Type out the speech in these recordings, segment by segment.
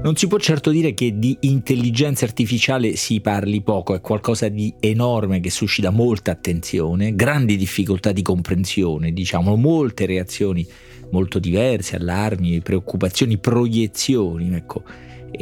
Non si può certo dire che di intelligenza artificiale si parli poco, è qualcosa di enorme che suscita molta attenzione, grandi difficoltà di comprensione, diciamo, molte reazioni molto diverse, allarmi, preoccupazioni, proiezioni, ecco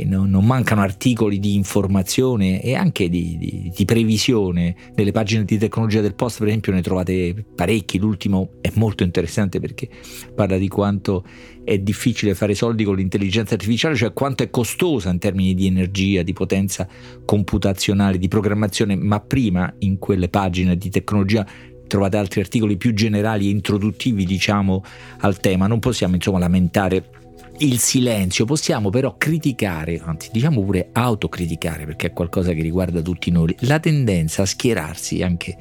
non, non, mancano articoli di informazione e anche di, di, di, previsione. Nelle pagine di tecnologia del post, per esempio, ne trovate parecchi. L'ultimo è molto interessante perché parla di quanto è difficile fare soldi con l'intelligenza artificiale, cioè quanto è costosa in termini di energia, di potenza computazionale, di programmazione, ma prima in quelle pagine di tecnologia trovate altri articoli più generali e introduttivi, diciamo, al tema. Non possiamo insomma lamentare il silenzio, possiamo però criticare, anzi diciamo pure autocriticare perché è qualcosa che riguarda tutti noi, la tendenza a schierarsi anche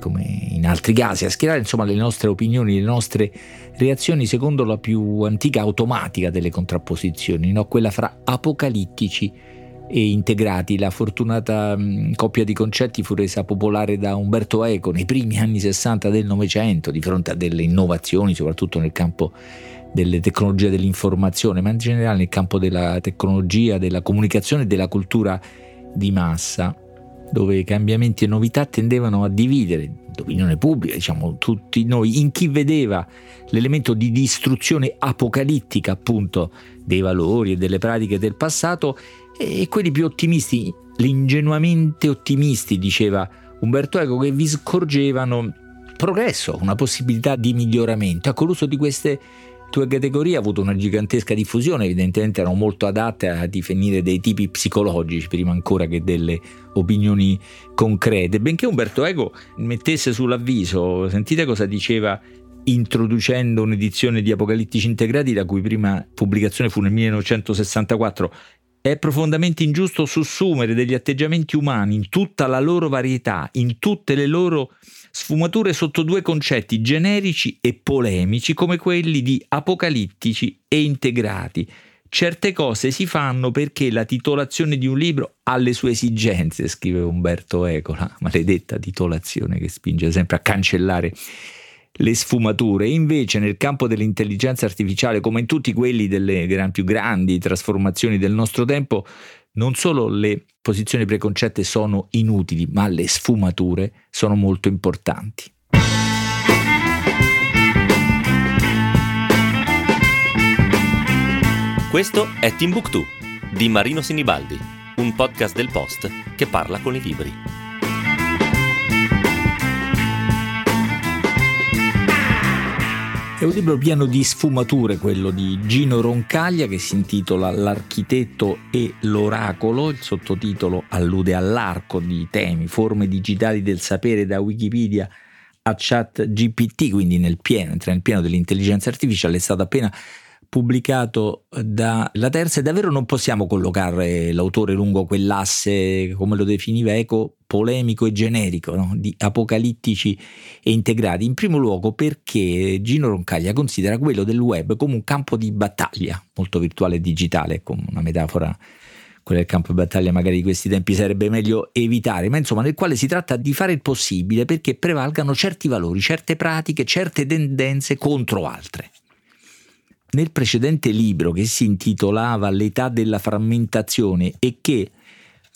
come in altri casi, a schierare insomma le nostre opinioni, le nostre reazioni secondo la più antica automatica delle contrapposizioni, no? quella fra apocalittici e integrati. La fortunata mh, coppia di concetti fu resa popolare da Umberto Eco nei primi anni 60 del Novecento di fronte a delle innovazioni, soprattutto nel campo delle tecnologie dell'informazione, ma in generale nel campo della tecnologia, della comunicazione e della cultura di massa, dove cambiamenti e novità tendevano a dividere l'opinione pubblica, diciamo tutti noi, in chi vedeva l'elemento di distruzione apocalittica appunto dei valori e delle pratiche del passato e quelli più ottimisti, l'ingenuamente ottimisti, diceva Umberto Eco, che vi scorgevano progresso, una possibilità di miglioramento. Ecco, l'uso di queste tue categorie ha avuto una gigantesca diffusione, evidentemente erano molto adatte a definire dei tipi psicologici prima ancora che delle opinioni concrete. Benché Umberto Eco mettesse sull'avviso, sentite cosa diceva introducendo un'edizione di Apocalittici Integrati, la cui prima pubblicazione fu nel 1964. È profondamente ingiusto sussumere degli atteggiamenti umani in tutta la loro varietà, in tutte le loro sfumature sotto due concetti generici e polemici come quelli di apocalittici e integrati. Certe cose si fanno perché la titolazione di un libro ha le sue esigenze, scrive Umberto Eco, la maledetta titolazione che spinge sempre a cancellare le sfumature. Invece nel campo dell'intelligenza artificiale, come in tutti quelli delle più grandi trasformazioni del nostro tempo, non solo le posizioni preconcette sono inutili, ma le sfumature sono molto importanti. Questo è Timbuktu di Marino Sinibaldi, un podcast del Post che parla con i libri. È un libro pieno di sfumature, quello di Gino Roncaglia che si intitola L'architetto e l'oracolo, il sottotitolo allude all'arco di temi, forme digitali del sapere da Wikipedia a chat GPT, quindi nel pieno, nel pieno dell'intelligenza artificiale, è stato appena pubblicato dalla terza e davvero non possiamo collocare l'autore lungo quell'asse, come lo definiva Eco, polemico e generico, no? di apocalittici e integrati. In primo luogo perché Gino Roncaglia considera quello del web come un campo di battaglia, molto virtuale e digitale, come una metafora quella del campo di battaglia magari di questi tempi sarebbe meglio evitare, ma insomma nel quale si tratta di fare il possibile perché prevalgano certi valori, certe pratiche, certe tendenze contro altre. Nel precedente libro che si intitolava L'età della frammentazione e che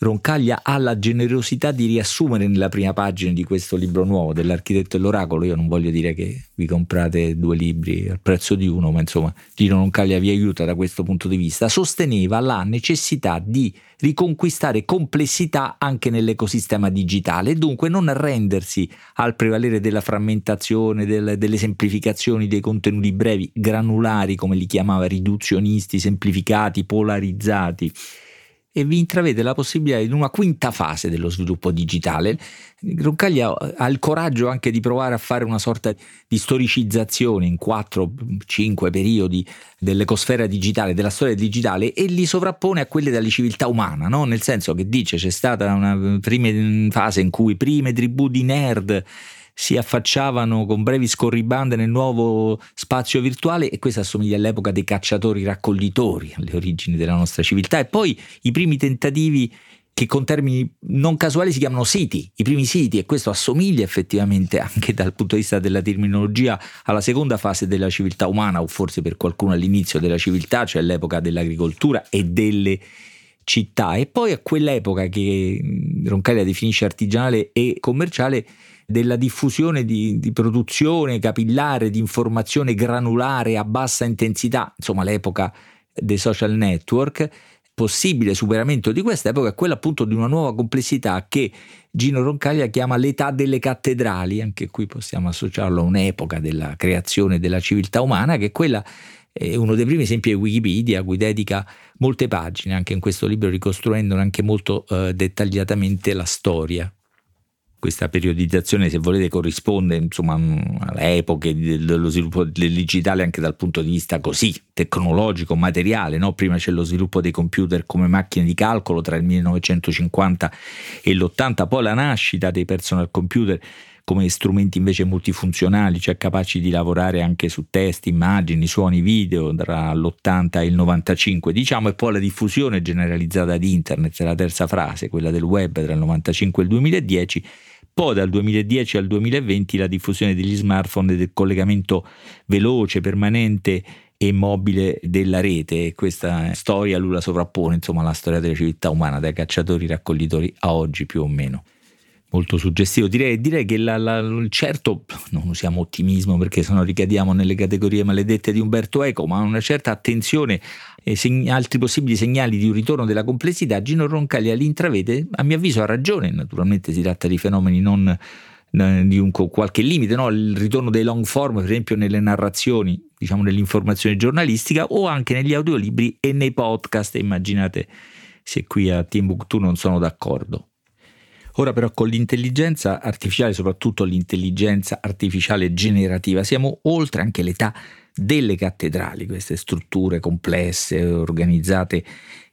Roncaglia ha la generosità di riassumere nella prima pagina di questo libro nuovo dell'architetto e l'oracolo. Io non voglio dire che vi comprate due libri al prezzo di uno, ma insomma Gino Roncaglia vi aiuta da questo punto di vista. Sosteneva la necessità di riconquistare complessità anche nell'ecosistema digitale e dunque non arrendersi al prevalere della frammentazione, del, delle semplificazioni dei contenuti brevi, granulari come li chiamava, riduzionisti, semplificati, polarizzati e vi intravede la possibilità di una quinta fase dello sviluppo digitale. Roncaglia ha il coraggio anche di provare a fare una sorta di storicizzazione in 4-5 periodi dell'ecosfera digitale, della storia digitale e li sovrappone a quelle della civiltà umana, no? nel senso che dice c'è stata una prima fase in cui prime tribù di nerd si affacciavano con brevi scorribande nel nuovo spazio virtuale e questo assomiglia all'epoca dei cacciatori raccoglitori, alle origini della nostra civiltà. E poi i primi tentativi che con termini non casuali si chiamano siti, i primi siti, e questo assomiglia effettivamente anche dal punto di vista della terminologia alla seconda fase della civiltà umana, o forse per qualcuno all'inizio della civiltà, cioè l'epoca dell'agricoltura e delle città, e poi a quell'epoca che Roncaglia definisce artigianale e commerciale della diffusione di, di, produzione capillare, di informazione granulare a bassa intensità, insomma l'epoca dei social network, possibile superamento di questa epoca è quella appunto di una nuova complessità che Gino Roncaglia chiama l'età delle cattedrali, anche qui possiamo associarlo a un'epoca della creazione della civiltà umana, che è quella è uno dei primi esempi è Wikipedia, a cui dedica molte pagine, anche in questo libro ricostruendone anche molto eh, dettagliatamente la storia questa periodizzazione, se volete, corrisponde insomma, alle epoche dello sviluppo del digitale anche dal punto di vista così tecnologico, materiale. No? Prima c'è lo sviluppo dei computer come macchine di calcolo tra il 1950 e l'80, poi la nascita dei personal computer come strumenti invece multifunzionali, cioè capaci di lavorare anche su testi, immagini, suoni, video tra l'80 e il 95, diciamo, e poi la diffusione generalizzata di internet, la terza frase, quella del web tra il 95 e il 2010, poi dal 2010 al 2020 la diffusione degli smartphone e del collegamento veloce, permanente e mobile della rete. Questa storia lui la sovrappone, insomma, alla storia della civiltà umana, dai cacciatori raccoglitori a oggi più o meno molto suggestivo. Direi, direi che la, la, certo, non usiamo ottimismo perché se no ricadiamo nelle categorie maledette di Umberto Eco, ma una certa attenzione e segni, altri possibili segnali di un ritorno della complessità, Gino Roncaglia li intravede, a mio avviso ha ragione, naturalmente si tratta di fenomeni non di un, qualche limite, no? il ritorno dei long form, per esempio nelle narrazioni, diciamo nell'informazione giornalistica o anche negli audiolibri e nei podcast, immaginate se qui a Timbuktu non sono d'accordo. Ora però con l'intelligenza artificiale, soprattutto l'intelligenza artificiale generativa, siamo oltre anche l'età delle cattedrali, queste strutture complesse, organizzate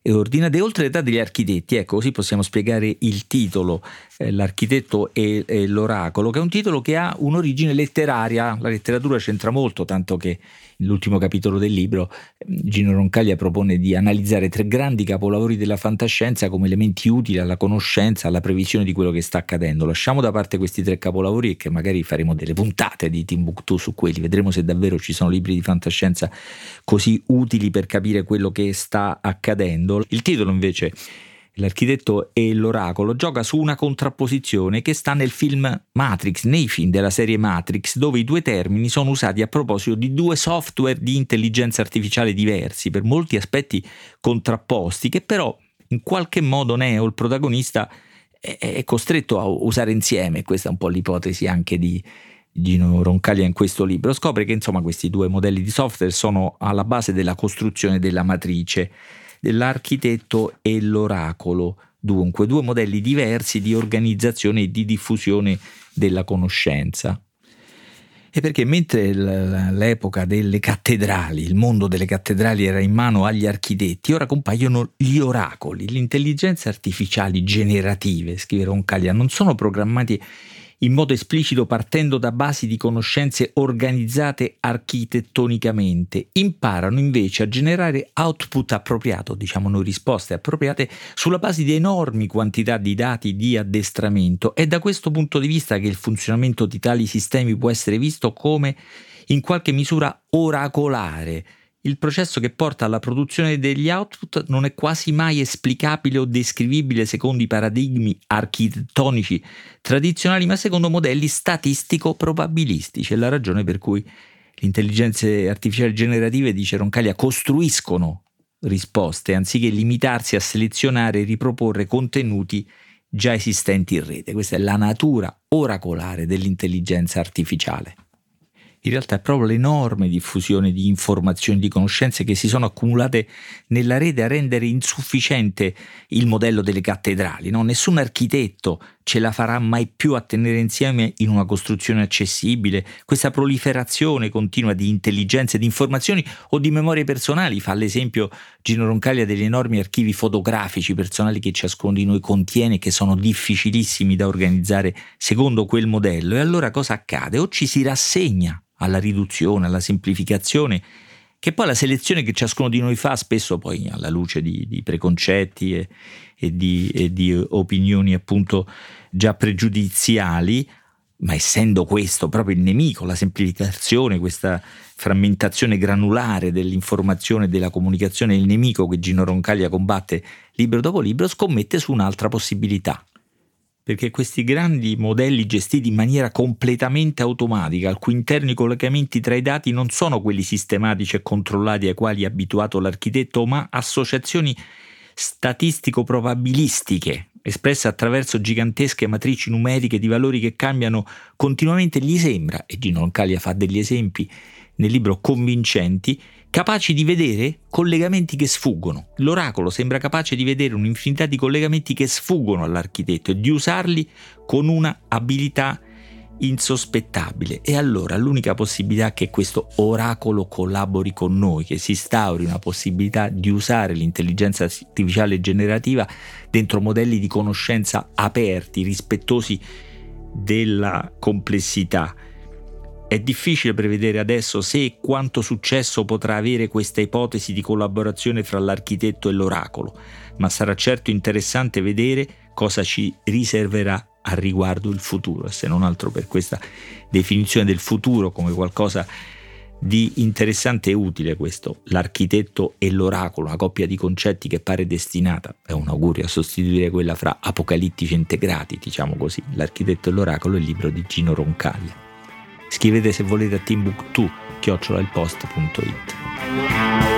e ordinate, oltre l'età degli architetti. Ecco, così possiamo spiegare il titolo, eh, L'architetto e, e l'oracolo, che è un titolo che ha un'origine letteraria. La letteratura c'entra molto, tanto che nell'ultimo capitolo del libro, Gino Roncaglia propone di analizzare tre grandi capolavori della fantascienza come elementi utili alla conoscenza, alla previsione di quello che sta accadendo. Lasciamo da parte questi tre capolavori e che magari faremo delle puntate di Timbuktu su quelli, vedremo se davvero ci sono libri di fantascienza così utili per capire quello che sta accadendo. Il titolo invece l'architetto e l'oracolo, gioca su una contrapposizione che sta nel film Matrix, nei film della serie Matrix, dove i due termini sono usati a proposito di due software di intelligenza artificiale diversi, per molti aspetti contrapposti, che però in qualche modo Neo, il protagonista, è costretto a usare insieme. Questa è un po' l'ipotesi anche di, Gino Roncaglia in questo libro, scopre che insomma questi due modelli di software sono alla base della costruzione della matrice dell'architetto e l'oracolo, dunque due modelli diversi di organizzazione e di diffusione della conoscenza. E perché mentre l'epoca delle cattedrali, il mondo delle cattedrali era in mano agli architetti, ora compaiono gli oracoli, le intelligenze artificiali generative, scrive Roncaglia, non sono programmati in modo esplicito partendo da basi di conoscenze organizzate architettonicamente, imparano invece a generare output appropriato, diciamo noi risposte appropriate, sulla base di enormi quantità di dati di addestramento. È da questo punto di vista che il funzionamento di tali sistemi può essere visto come in qualche misura oracolare, il processo che porta alla produzione degli output non è quasi mai esplicabile o descrivibile secondo i paradigmi architettonici tradizionali, ma secondo modelli statistico-probabilistici. È la ragione per cui le intelligenze artificiali generative, dice Roncaglia, costruiscono risposte anziché limitarsi a selezionare e riproporre contenuti già esistenti in rete. Questa è la natura oracolare dell'intelligenza artificiale in realtà è proprio l'enorme diffusione di informazioni, di conoscenze che si sono accumulate nella rete a rendere insufficiente il modello delle cattedrali. No? Nessun architetto ce la farà mai più a tenere insieme in una costruzione accessibile questa proliferazione continua di intelligenze, di informazioni o di memorie personali. Fa l'esempio Gino Roncaglia degli enormi archivi fotografici personali che ciascuno di noi contiene, che sono difficilissimi da organizzare secondo quel modello. E allora cosa accade? O ci si rassegna alla riduzione, alla semplificazione che poi la selezione che ciascuno di noi fa, spesso poi alla luce di, di preconcetti e, e, di, e di opinioni appunto già pregiudiziali, ma essendo questo proprio il nemico, la semplificazione, questa frammentazione granulare dell'informazione e della comunicazione, il nemico che Gino Roncaglia combatte libro dopo libro, scommette su un'altra possibilità. Perché questi grandi modelli gestiti in maniera completamente automatica, al cui interni collegamenti tra i dati non sono quelli sistematici e controllati ai quali è abituato l'architetto, ma associazioni statistico-probabilistiche espresse attraverso gigantesche matrici numeriche di valori che cambiano continuamente, gli sembra, e Gino Roncaglia fa degli esempi nel libro convincenti, capaci di vedere collegamenti che sfuggono. L'oracolo sembra capace di vedere un'infinità di collegamenti che sfuggono all'architetto e di usarli con una abilità insospettabile. E allora l'unica possibilità che questo oracolo collabori con noi, che si instauri una possibilità di usare l'intelligenza artificiale generativa dentro modelli di conoscenza aperti, rispettosi della complessità. È difficile prevedere adesso se e quanto successo potrà avere questa ipotesi di collaborazione fra l'architetto e l'oracolo, ma sarà certo interessante vedere cosa ci riserverà a riguardo il futuro, se non altro per questa definizione del futuro come qualcosa di interessante e utile questo, l'architetto e l'oracolo, una coppia di concetti che pare destinata, è un augurio, a sostituire quella fra apocalittici integrati, diciamo così, l'architetto e l'oracolo, il libro di Gino Roncaglia. Scrivete se volete a Timbuktu, chiocciolailpost.it.